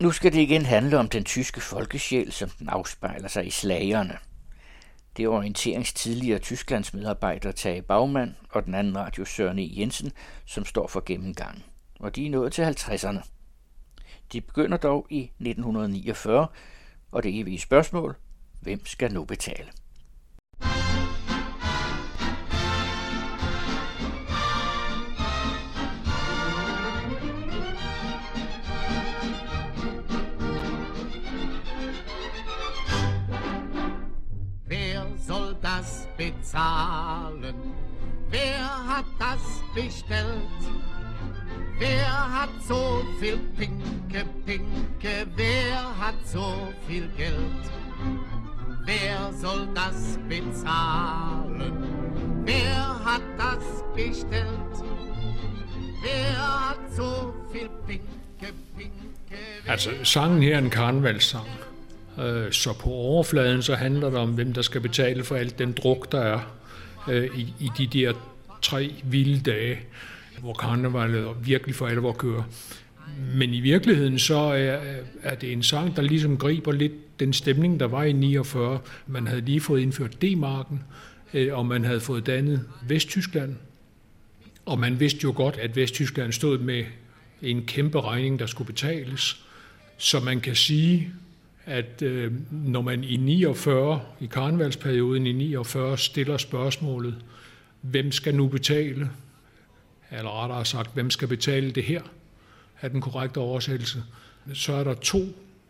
Nu skal det igen handle om den tyske folkesjæl, som den afspejler sig i slagerne. Det er orienterings tidligere Tysklands medarbejder Tage Bagmand og den anden radio Søren E. Jensen, som står for gennemgangen. Og de er nået til 50'erne. De begynder dog i 1949, og det evige spørgsmål, hvem skal nu betale? Bezahlen? Wer hat das bestellt? Wer hat so viel Pinke, Pinke? Wer hat so viel Geld? Wer soll das bezahlen? Wer hat das bestellt? Wer hat so viel Pinke, Pinke? Altså, sangen her er karnevalssang. Øh, så på overfladen så handler det om, hvem der skal betale for alt den druk, der er øh, i, i de der tre vilde dage, hvor karnevalet virkelig for alvor kører. Men i virkeligheden så er, er det en sang, der ligesom griber lidt den stemning, der var i 49. Man havde lige fået indført D-marken, øh, og man havde fået dannet Vesttyskland. Og man vidste jo godt, at Vesttyskland stod med en kæmpe regning, der skulle betales. Så man kan sige, at øh, når man i 49, i karnevalsperioden i 49, stiller spørgsmålet, hvem skal nu betale, eller rettere sagt, hvem skal betale det her, er den korrekte oversættelse, så er der to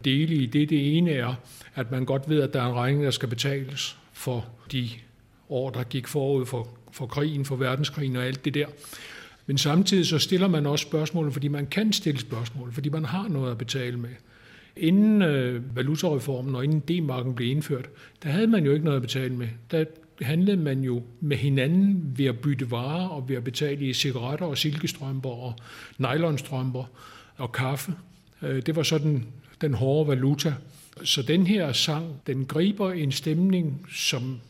dele i det. Det ene er, at man godt ved, at der er en regning, der skal betales for de år, der gik forud for, for krigen, for verdenskrigen og alt det der. Men samtidig så stiller man også spørgsmål, fordi man kan stille spørgsmål, fordi man har noget at betale med. Inden øh, valutareformen og inden D-marken blev indført, der havde man jo ikke noget at betale med. Der handlede man jo med hinanden ved at bytte varer og ved at betale i cigaretter og silkestrømper og nylonstrømper og kaffe. Øh, det var sådan den hårde valuta. Så den her sang, den griber en stemning, som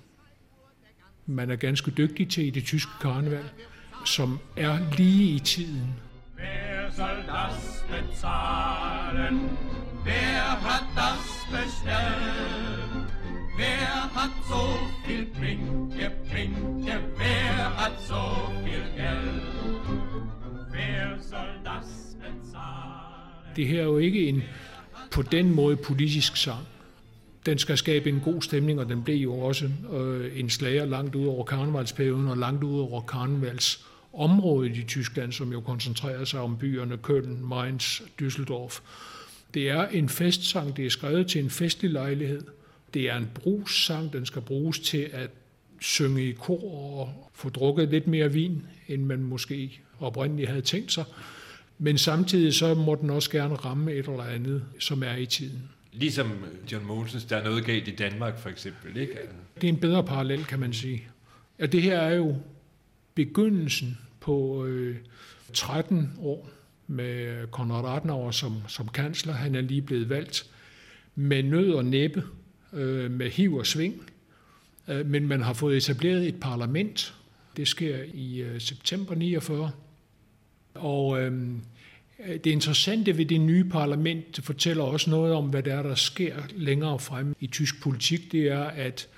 man er ganske dygtig til i det tyske karneval, som er lige i tiden. Wer soll das bezahlen? Wer hat das bestellt? Wer hat so viel Pinke, Pinke? Wer hat so viel Geld? Wer soll das bezahlen? Det her er jo ikke en på den måde politisk sang. Den skal skabe en god stemning, og den blev jo også øh, en slager langt ud over karnevalsperioden og langt ud over karnevalsområdet i Tyskland, som jo koncentrerer sig om byerne Köln, Mainz, Düsseldorf. Det er en festsang, det er skrevet til en festlig lejlighed. Det er en brugssang, den skal bruges til at synge i kor og få drukket lidt mere vin, end man måske oprindeligt havde tænkt sig. Men samtidig så må den også gerne ramme et eller andet, som er i tiden. Ligesom John Mosens, der er noget galt i Danmark for eksempel, ikke? Det er en bedre parallel, kan man sige. Ja, det her er jo begyndelsen på øh, 13 år med Konrad Adenauer som, som kansler. Han er lige blevet valgt med nød og næppe, øh, med hiv og sving. Øh, men man har fået etableret et parlament. Det sker i øh, september 49. Og øh, det interessante ved det nye parlament det fortæller også noget om, hvad der er, der sker længere frem i tysk politik. Det er, at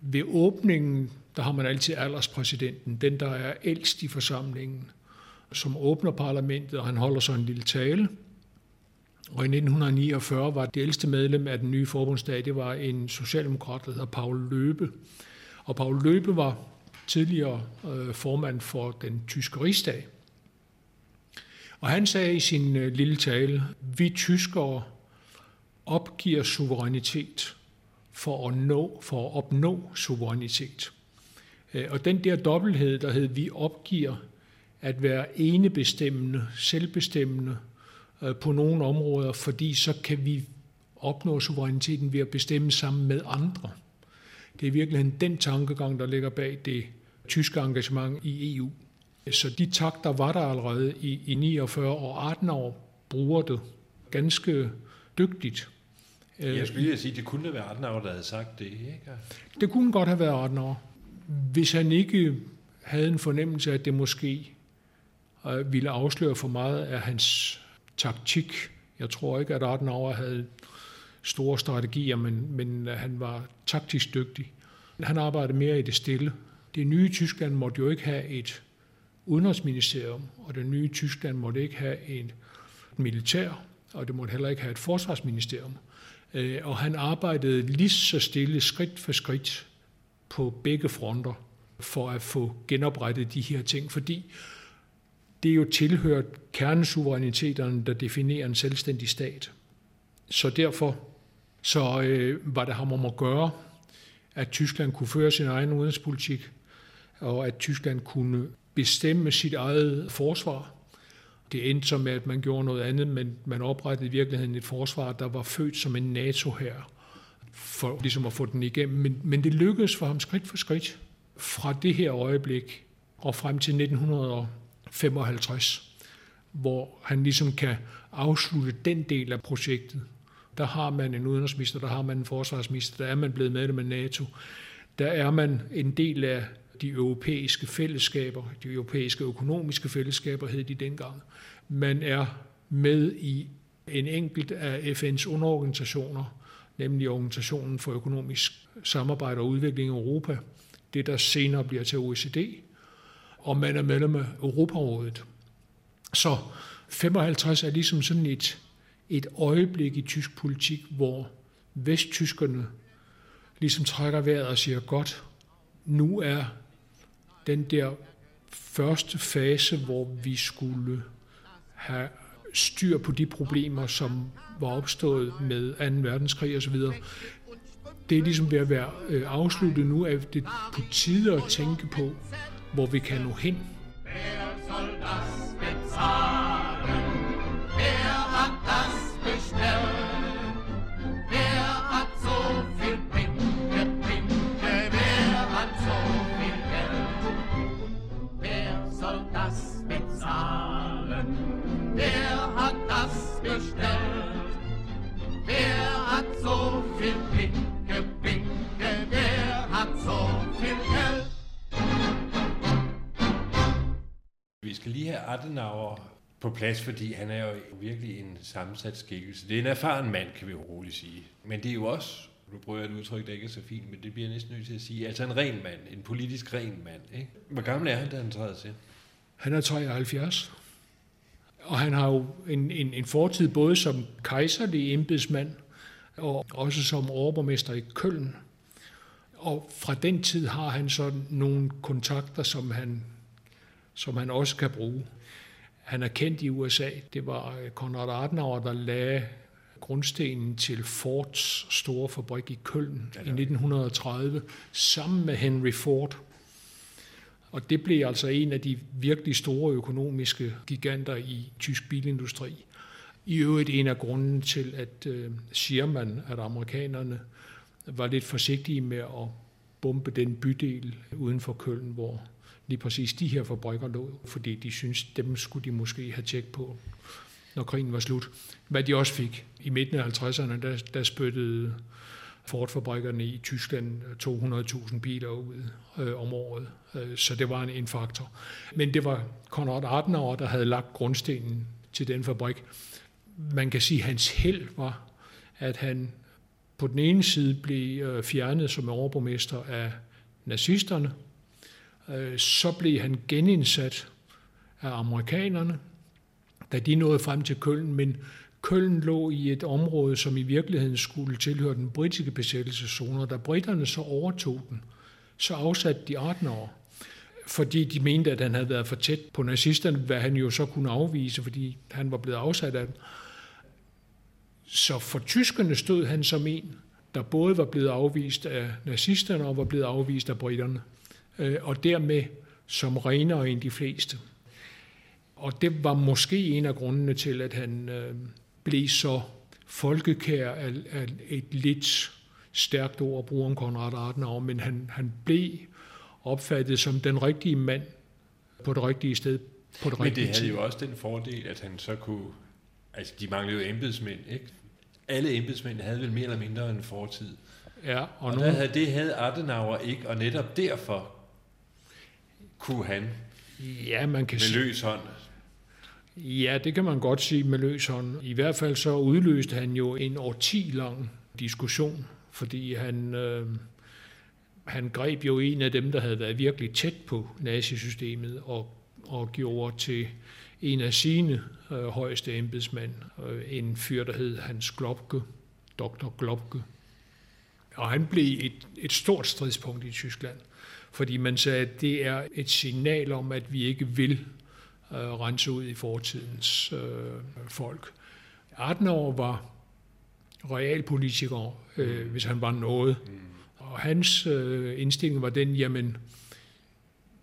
ved åbningen, der har man altid alderspræsidenten, den der er ældst i forsamlingen som åbner parlamentet, og han holder så en lille tale. Og i 1949 var det ældste medlem af den nye forbundsdag, det var en socialdemokrat, der hedder Paul Løbe. Og Paul Løbe var tidligere øh, formand for den tyske rigsdag. Og han sagde i sin øh, lille tale, vi tyskere opgiver suverænitet for at, nå, for at opnå suverænitet. Øh, og den der dobbelthed, der hed, vi opgiver at være enebestemmende, selvbestemmende øh, på nogle områder, fordi så kan vi opnå suveræniteten ved at bestemme sammen med andre. Det er virkelig den tankegang, der ligger bag det tyske engagement i EU. Så de takter var der allerede i, i 49 og 18 år bruger det ganske dygtigt. Jeg skulle lige sige, at det kunne have været Adenauer, der havde sagt det, ikke? Det kunne godt have været Adenauer, hvis han ikke havde en fornemmelse af, at det måske ville afsløre for meget af hans taktik Jeg tror ikke, at Adenauer havde store strategier, men, men han var taktisk dygtig. Han arbejdede mere i det stille. Det nye Tyskland måtte jo ikke have et udenrigsministerium, og det nye Tyskland måtte ikke have en militær, og det måtte heller ikke have et forsvarsministerium. Øh, og han arbejdede lige så stille, skridt for skridt, på begge fronter, for at få genoprettet de her ting, fordi det er jo tilhørt kernesuveræniteterne, der definerer en selvstændig stat. Så derfor så øh, var det ham om at gøre, at Tyskland kunne føre sin egen udenrigspolitik, og at Tyskland kunne bestemme sit eget forsvar. Det endte så med, at man gjorde noget andet, men man oprettede i virkeligheden et forsvar, der var født som en NATO her, for ligesom at få den igennem. Men, men det lykkedes for ham skridt for skridt fra det her øjeblik og frem til 1900 55, hvor han ligesom kan afslutte den del af projektet. Der har man en udenrigsminister, der har man en forsvarsminister, der er man blevet medlem af NATO. Der er man en del af de europæiske fællesskaber, de europæiske økonomiske fællesskaber hed de dengang. Man er med i en enkelt af FN's underorganisationer, nemlig Organisationen for Økonomisk Samarbejde og Udvikling i Europa, det der senere bliver til OECD, og man er medlem af Europarådet. Så 55 er ligesom sådan et, et øjeblik i tysk politik, hvor vesttyskerne ligesom trækker vejret og siger, godt, nu er den der første fase, hvor vi skulle have styr på de problemer, som var opstået med 2. verdenskrig osv. Det er ligesom ved at være øh, afsluttet nu, at det på tide at tænke på, hvor vi kan nå hen. skal lige have Adenauer på plads, fordi han er jo virkelig en sammensat skikkelse. Det er en erfaren mand, kan vi roligt sige. Men det er jo også, nu prøver jeg et udtryk, der ikke er så fint, men det bliver næsten nødt til at sige, altså en ren mand, en politisk ren mand. Ikke? Hvor gammel er han, da han træder til? Han er 73. Og han har jo en, en, en fortid både som kejserlig embedsmand, og også som overborgmester i Køln. Og fra den tid har han så nogle kontakter, som han som han også kan bruge. Han er kendt i USA. Det var øh, Konrad Adenauer, der lagde grundstenen til Fords store fabrik i Køln ja, i 1930, sammen med Henry Ford. Og det blev altså en af de virkelig store økonomiske giganter i tysk bilindustri. I øvrigt en af grunden til, at øh, siger man, at amerikanerne var lidt forsigtige med at bombe den bydel uden for Køln, hvor lige præcis de her fabrikker lå, fordi de synes dem skulle de måske have tjek på, når krigen var slut. Hvad de også fik. I midten af 50'erne, der, der spyttede Ford-fabrikkerne i Tyskland 200.000 biler ud øh, om året. Øh, så det var en, en faktor. Men det var Konrad Adenauer, der havde lagt grundstenen til den fabrik. Man kan sige, at hans held var, at han på den ene side blev øh, fjernet som overborgmester af nazisterne, Øh, så blev han genindsat af amerikanerne, da de nåede frem til Køln, men Køln lå i et område, som i virkeligheden skulle tilhøre den britiske besættelseszone, og da britterne så overtog den, så afsatte de år, fordi de mente, at han havde været for tæt på nazisterne, hvad han jo så kunne afvise, fordi han var blevet afsat af dem. Så for tyskerne stod han som en, der både var blevet afvist af nazisterne og var blevet afvist af britterne. Øh, og dermed som renere end de fleste. Og det var måske en af grundene til, at han øh, blev så folkekær af, af et lidt stærkt ord, bruger Konrad Adenauer, men han, han blev opfattet som den rigtige mand på det rigtige sted på det Men rigtige det havde tid. jo også den fordel, at han så kunne... Altså, de manglede jo embedsmænd, ikke? Alle embedsmænd havde vel mere eller mindre en fortid. Ja, og, og nu... havde, det havde Adenauer ikke, og netop derfor kunne han ja, man kan med løs hånd Ja, det kan man godt sige med løs hånd. I hvert fald så udløste han jo en årti lang diskussion, fordi han, øh, han greb jo en af dem, der havde været virkelig tæt på nazisystemet og, og gjorde til en af sine øh, højeste embedsmænd, øh, en fyr, der hed Hans Globke, Dr. Globke. Og han blev et, et stort stridspunkt i Tyskland, fordi man sagde, at det er et signal om, at vi ikke vil øh, rense ud i fortidens øh, folk. Adenauer var realpolitiker, øh, hvis han var noget. Og hans øh, indstilling var den, jamen,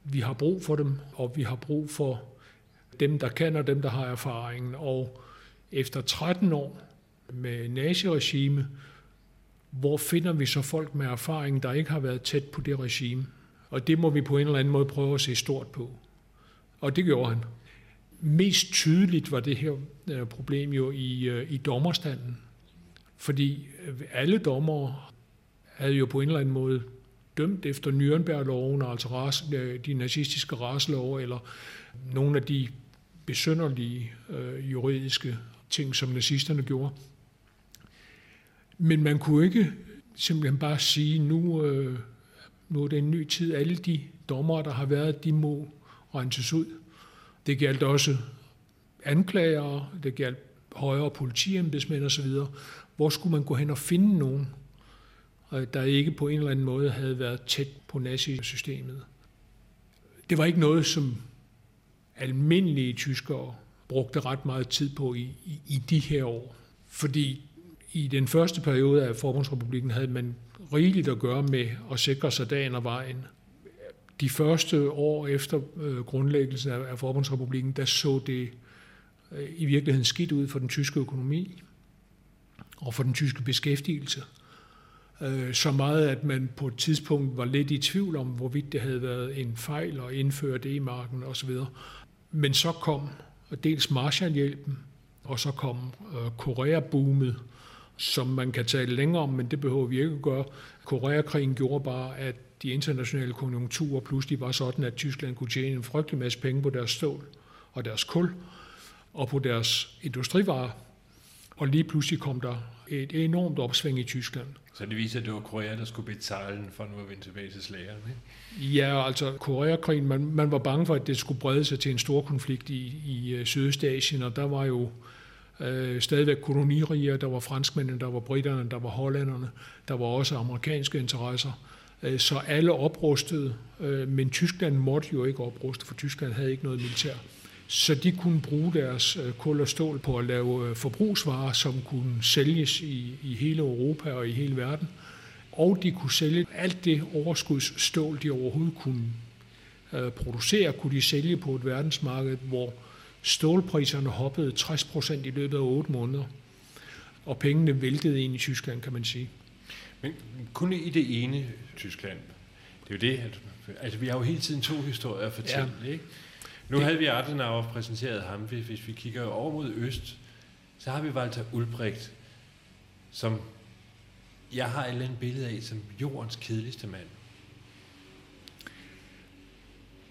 vi har brug for dem, og vi har brug for dem, der kan, og dem, der har erfaringen. Og efter 13 år med naziregime, hvor finder vi så folk med erfaring, der ikke har været tæt på det regime? Og det må vi på en eller anden måde prøve at se stort på. Og det gjorde han. Mest tydeligt var det her øh, problem jo i, øh, i dommerstanden. Fordi øh, alle dommer havde jo på en eller anden måde dømt efter Nürnberg-loven, altså ras, de nazistiske raslove, eller nogle af de besønderlige øh, juridiske ting, som nazisterne gjorde. Men man kunne ikke simpelthen bare sige, nu, øh, nu er det en ny tid. Alle de dommer, der har været, de må renses ud. Det galt også anklagere, det galt højere politiembedsmænd osv. Hvor skulle man gå hen og finde nogen, øh, der ikke på en eller anden måde havde været tæt på nazisystemet? Det var ikke noget, som almindelige tyskere brugte ret meget tid på i, i, i de her år. Fordi i den første periode af Forbundsrepublikken havde man rigeligt at gøre med at sikre sig dagen og vejen. De første år efter øh, grundlæggelsen af, af Forbundsrepublikken, der så det øh, i virkeligheden skidt ud for den tyske økonomi og for den tyske beskæftigelse. Øh, så meget, at man på et tidspunkt var lidt i tvivl om, hvorvidt det havde været en fejl at indføre det i marken osv. Men så kom dels Marshallhjælpen, og så kom øh, Korea-boomet, som man kan tale længere om, men det behøver vi ikke at gøre. Koreakrigen gjorde bare, at de internationale konjunkturer pludselig var sådan, at Tyskland kunne tjene en frygtelig masse penge på deres stål og deres kul og på deres industrivarer. Og lige pludselig kom der et enormt opsving i Tyskland. Så det viser, at det var Korea, der skulle betale for nu at vende tilbage til slagerne, ikke? Ja, altså Koreakrigen, man, man var bange for, at det skulle brede sig til en stor konflikt i, i øh, Sydøstasien, og der var jo øh, stadigvæk koloniriger, der var franskmændene, der var britterne, der var hollænderne, der var også amerikanske interesser. Øh, så alle oprustede, øh, men Tyskland måtte jo ikke opruste, for Tyskland havde ikke noget militær. Så de kunne bruge deres øh, kul og stål på at lave øh, forbrugsvarer, som kunne sælges i, i hele Europa og i hele verden. Og de kunne sælge alt det overskudsstål, de overhovedet kunne øh, producere, kunne de sælge på et verdensmarked, hvor stålpriserne hoppede 60 procent i løbet af 8 måneder. Og pengene væltede ind i Tyskland, kan man sige. Men kun i det ene Tyskland. Det er jo det, at altså, vi har jo hele tiden to historier at fortælle. Ja. Ikke? Nu det... havde vi Adenauer præsenteret ham. Hvis vi kigger over mod øst, så har vi Walter Ulbricht, som jeg har et eller andet billede af som jordens kedeligste mand.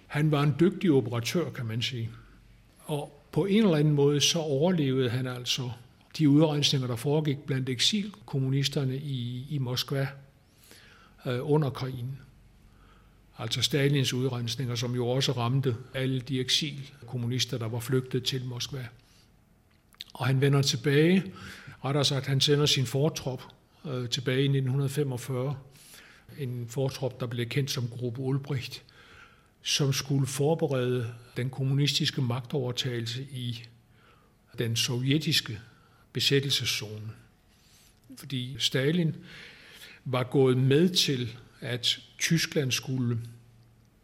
Han var en dygtig operatør, kan man sige. Og på en eller anden måde så overlevede han altså de udrensninger, der foregik blandt eksilkommunisterne i, i Moskva øh, under krigen. Altså Stalins udrensninger, som jo også ramte alle de eksilkommunister, der var flygtet til Moskva. Og han vender tilbage, rettere sagt, han sender sin fortrop øh, tilbage i 1945. En fortrop, der blev kendt som Gruppe Ulbricht, som skulle forberede den kommunistiske magtovertagelse i den sovjetiske besættelseszone. Fordi Stalin var gået med til, at Tyskland skulle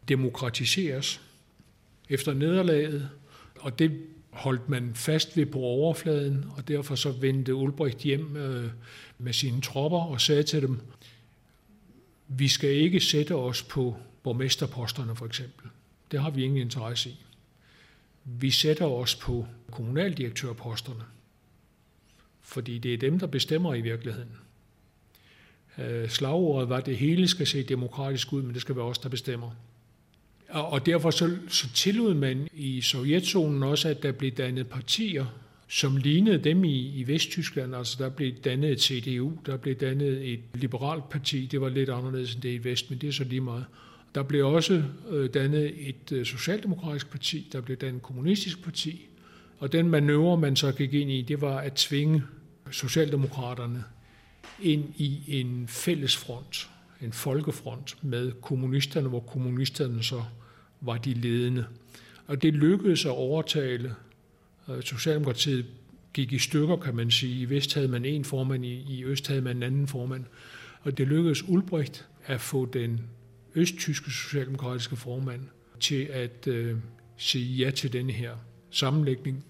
demokratiseres efter nederlaget, og det holdt man fast ved på overfladen, og derfor så vendte Ulbricht hjem øh, med sine tropper og sagde til dem, vi skal ikke sætte os på borgmesterposterne for eksempel. Det har vi ingen interesse i. Vi sætter os på kommunaldirektørposterne fordi det er dem, der bestemmer i virkeligheden. Øh, slagordet var, at det hele skal se demokratisk ud, men det skal være os, der bestemmer. Og derfor så, så tillod man i Sovjetzonen også, at der blev dannet partier, som lignede dem i, i Vesttyskland. Altså der blev dannet et CDU, der blev dannet et liberalt parti. Det var lidt anderledes end det i Vest, men det er så lige meget. Der blev også øh, dannet et øh, socialdemokratisk parti, der blev dannet et kommunistisk parti. Og den manøvre, man så gik ind i, det var at tvinge Socialdemokraterne ind i en fælles front, en folkefront med kommunisterne, hvor kommunisterne så var de ledende. Og det lykkedes at overtale øh, Socialdemokratiet gik i stykker, kan man sige. I vest havde man en formand, i øst havde man en anden formand. Og det lykkedes Ulbricht at få den østtyske socialdemokratiske formand til at øh, sige ja til denne her sammenlægning.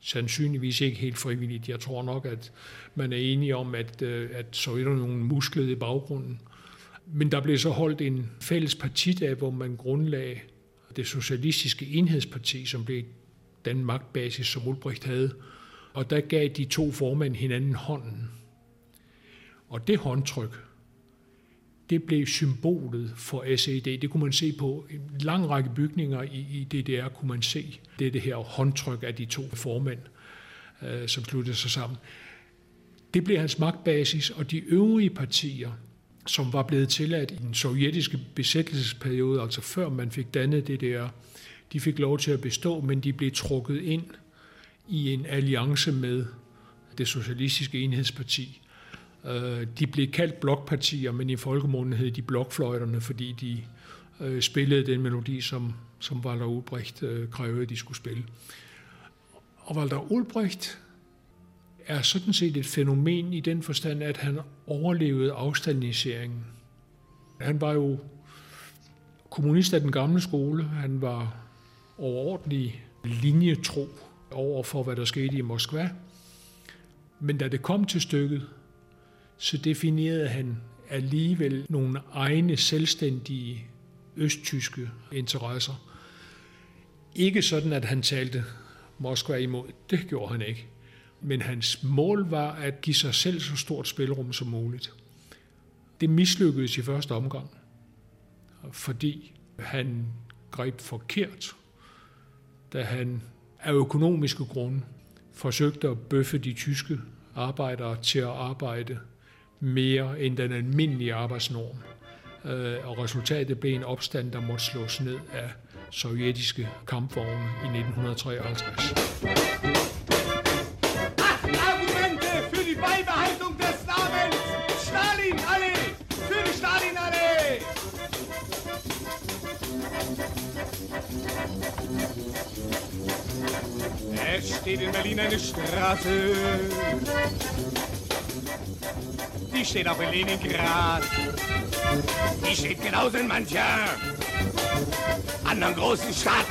Sandsynligvis ikke helt frivilligt. Jeg tror nok, at man er enige om, at, øh, at Sovjetunionen musklede i baggrunden. Men der blev så holdt en fælles partidag, hvor man grundlagde det socialistiske enhedsparti, som blev den magtbasis, som Ulbricht havde. Og der gav de to formænd hinanden hånden. Og det håndtryk, det blev symbolet for SED. Det kunne man se på en lang række bygninger i, i DDR, kunne man se det, det her håndtryk af de to formænd, øh, som sluttede sig sammen. Det blev hans magtbasis, og de øvrige partier, som var blevet tilladt i den sovjetiske besættelsesperiode, altså før man fik dannet DDR, de fik lov til at bestå, men de blev trukket ind i en alliance med det socialistiske enhedsparti. Øh, de blev kaldt blokpartier, men i folkemunden hed de blokfløjterne, fordi de øh, spillede den melodi, som, som Walter Ulbricht øh, krævede, at de skulle spille. Og Walter Ulbricht er sådan set et fænomen i den forstand, at han overlevede afstandiseringen. Han var jo kommunist af den gamle skole. Han var overordentlig linjetro over for, hvad der skete i Moskva. Men da det kom til stykket, så definerede han alligevel nogle egne selvstændige østtyske interesser. Ikke sådan, at han talte Moskva imod. Det gjorde han ikke. Men hans mål var at give sig selv så stort spilrum som muligt. Det mislykkedes i første omgang, fordi han greb forkert, da han af økonomiske grunde forsøgte at bøffe de tyske arbejdere til at arbejde mere end den almindelige arbejdsnorm. Øh, og resultatet blev en opstand, der måtte slås ned af sovjetiske kampvogne i 1953. Argumente für die Beibehaltung des Stalin Für die Stalin Es steht in Berlin eine Straße die steht auch in Leningrad. Die steht genauso in mancher anderen großen Stadt.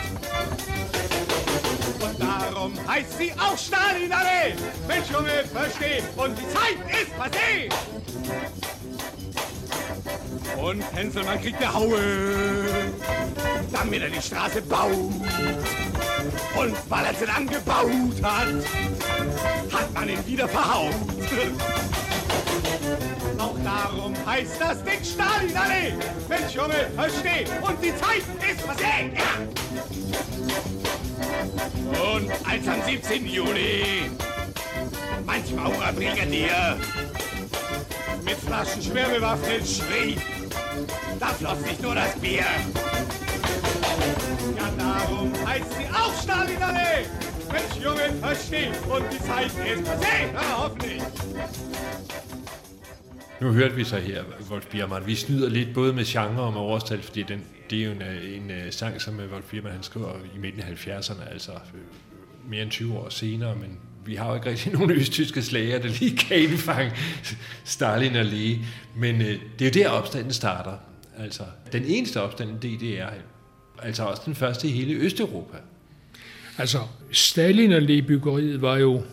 Und darum heißt sie auch Stalinallee. Mensch, Junge, versteh. Und die Zeit ist passé. Und Henselmann kriegt eine Haue, damit er die Straße baut. Und weil er sie dann gebaut hat, hat man ihn wieder verhaut. Darum heißt das Ding Stalinallee. Mensch, Junge, versteh. Und die Zeit ist passé. Ja. Und als am 17. Juli manch Maurerbrigadier mit Flaschen schwer bewaffnet schrie, da floss nicht nur das Bier. Ja, darum heißt sie auch Stalinallee. Mensch, Junge, versteh. Und die Zeit ist passé. Ja, hoffentlich. Nu hørte vi så her, Wolf Biermann. Vi snyder lidt både med genre og med årstal, fordi den, det er jo en, øh, en, en sang, som øh, Wolf Biermann han skriver i midten af 70'erne, altså mere end 20 år senere, men vi har jo ikke rigtig nogen østtyske slager, der lige kan indfange Stalin og Lee. Men øh, det er jo der, opstanden starter. Altså, den eneste opstand i DDR, altså også den første i hele Østeuropa. Altså, Stalin og Lee-byggeriet var jo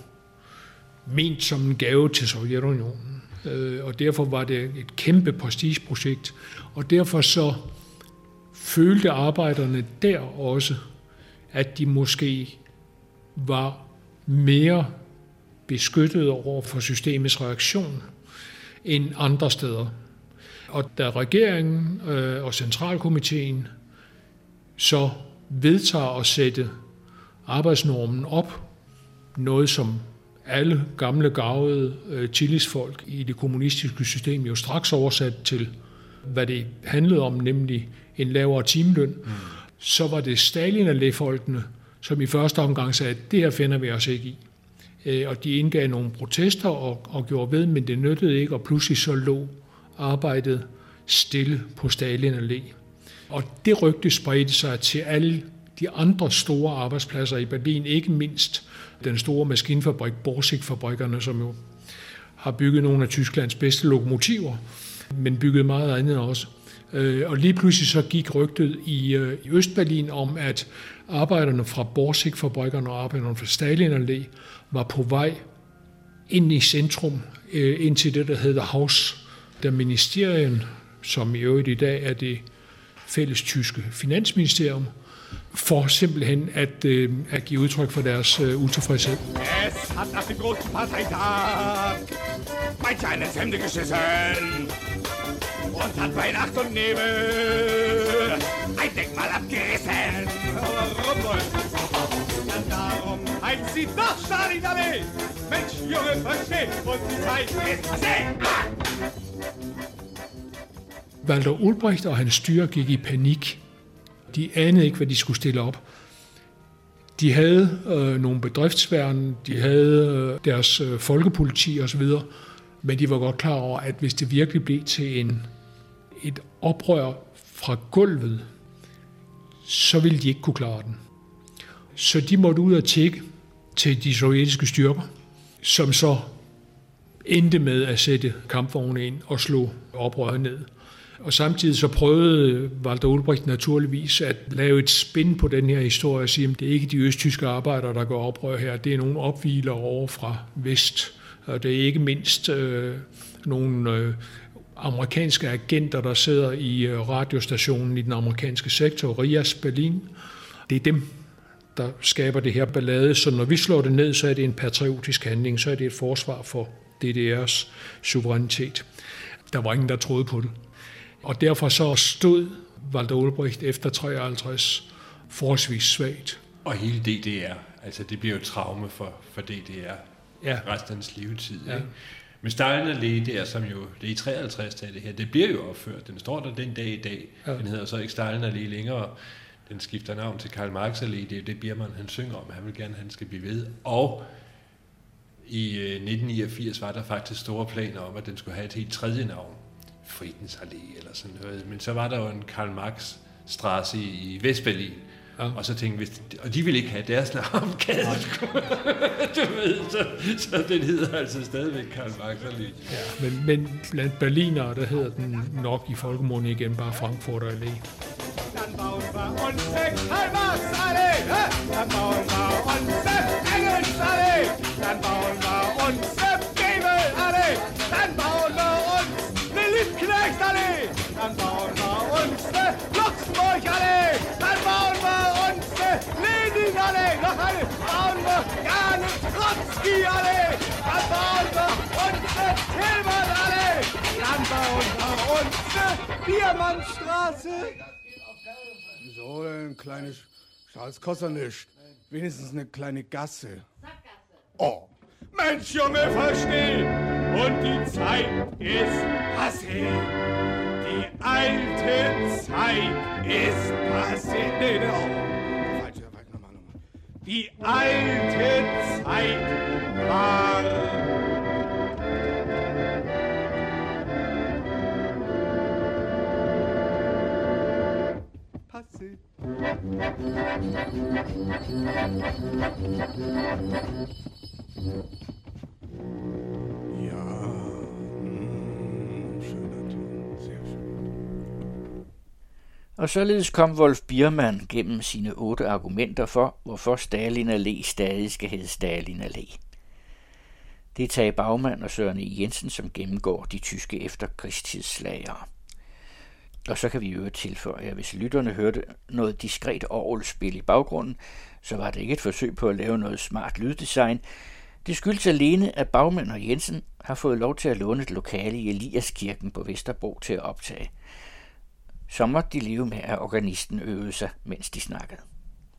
ment som en gave til Sovjetunionen øh, og derfor var det et kæmpe prestigeprojekt. Og derfor så følte arbejderne der også, at de måske var mere beskyttet over for systemets reaktion end andre steder. Og da regeringen øh, og centralkomiteen så vedtager at sætte arbejdsnormen op, noget som alle gamle gavede øh, tillidsfolk i det kommunistiske system jo straks oversat til, hvad det handlede om, nemlig en lavere timeløn, mm. så var det Stalin og lægefolkene, som i første omgang sagde, at det her finder vi os ikke i. Øh, og de indgav nogle protester og, og gjorde ved, men det nyttede ikke, og pludselig så lå arbejdet stille på Stalin Allé. Og det rygte spredte sig til alle de andre store arbejdspladser i Berlin, ikke mindst den store maskinfabrik, Borsig-fabrikkerne, som jo har bygget nogle af Tysklands bedste lokomotiver, men bygget meget andet også. Øh, og lige pludselig så gik rygtet i, øh, i Østberlin om, at arbejderne fra Borsig-fabrikkerne og arbejderne fra Stalin Allé var på vej ind i centrum, øh, ind til det, der hedder Haus der Ministerien, som i øvrigt i dag er det fælles tyske finansministerium, for simpelthen at, øh, at give udtryk for deres øh, utilfredshed. Es hat nach dem großen Parteitag manch eines Hemde geschissen und hat bei Nacht und Nebel ein Denkmal abgerissen. Dann darum heißt sie doch Stalin Allee. Mensch, Junge, versteh, und die Zeit ist. Walter Ulbricht og hans styre gik i panik. De anede ikke, hvad de skulle stille op. De havde øh, nogle bedriftsværn, de havde øh, deres øh, folkepoliti osv., men de var godt klar over, at hvis det virkelig blev til en, et oprør fra gulvet, så ville de ikke kunne klare den. Så de måtte ud og tjekke til de sovjetiske styrker, som så endte med at sætte kampvogne ind og slå oprøret ned. Og samtidig så prøvede Walter Ulbricht naturligvis at lave et spin på den her historie og sige, at det er ikke de østtyske arbejdere, der går oprør her, det er nogle opviler over fra vest. Og det er ikke mindst øh, nogle øh, amerikanske agenter, der sidder i øh, radiostationen i den amerikanske sektor, RIAS Berlin. Det er dem, der skaber det her ballade. Så når vi slår det ned, så er det en patriotisk handling, så er det et forsvar for DDR's suverænitet. Der var ingen, der troede på det. Og derfor så stod Walter Ulbricht efter 53 forholdsvis svagt. Og hele DDR, altså det bliver jo traume for, for DDR ja. resten af hans levetid. Ja. Ikke? Men Stalin Allé, det er som jo, det er i 53 det her, det bliver jo opført. Den står der den dag i dag. Ja. Den hedder så ikke Stalin Allé længere. Den skifter navn til Karl Marx Allé. Det er det, Biermann han synger om. Han vil gerne, at han skal blive ved. Og i 1989 øh, var der faktisk store planer om, at den skulle have et helt tredje navn. Friedens Allé eller sådan noget. Men så var der jo en Karl Marx Straße i Vestberlin. Ja. Og så tænkte vi, og de ville ikke have deres navn, du ved, så, så den hedder altså stadigvæk Karl Marx Allé. Ja, men, men blandt berlinere, der hedder den nok i folkemunden igen bare Frankfurter Allé. Dann bauen wir uns Karl Marx Allé, dann bauen wir uns Engels Allé, dann bauen wir uns Dann bauen wir uns eine Tilman wir uns eine Biermannstraße. Denn ein kleines kostet nicht. Wenigstens eine kleine Gasse. Oh. Mensch, Junge, versteh! Und die Zeit ist passé. Die alte Zeit ist passé. Nee, nee, oh. Die alte Zeit war passé. Og således kom Wolf Biermann gennem sine otte argumenter for, hvorfor Stalin Allé stadig skal hedde Stalin Allé. Det er Tage Bagmand og Søren E. Jensen, som gennemgår de tyske efterkrigstidsslagere. Og så kan vi jo tilføje, at hvis lytterne hørte noget diskret orgelspil i baggrunden, så var det ikke et forsøg på at lave noget smart lyddesign. Det skyldes alene, at Bagmand og Jensen har fået lov til at låne et lokale i Eliaskirken på Vesterbro til at optage – så måtte de leve med, at organisten øvede sig, mens de snakkede.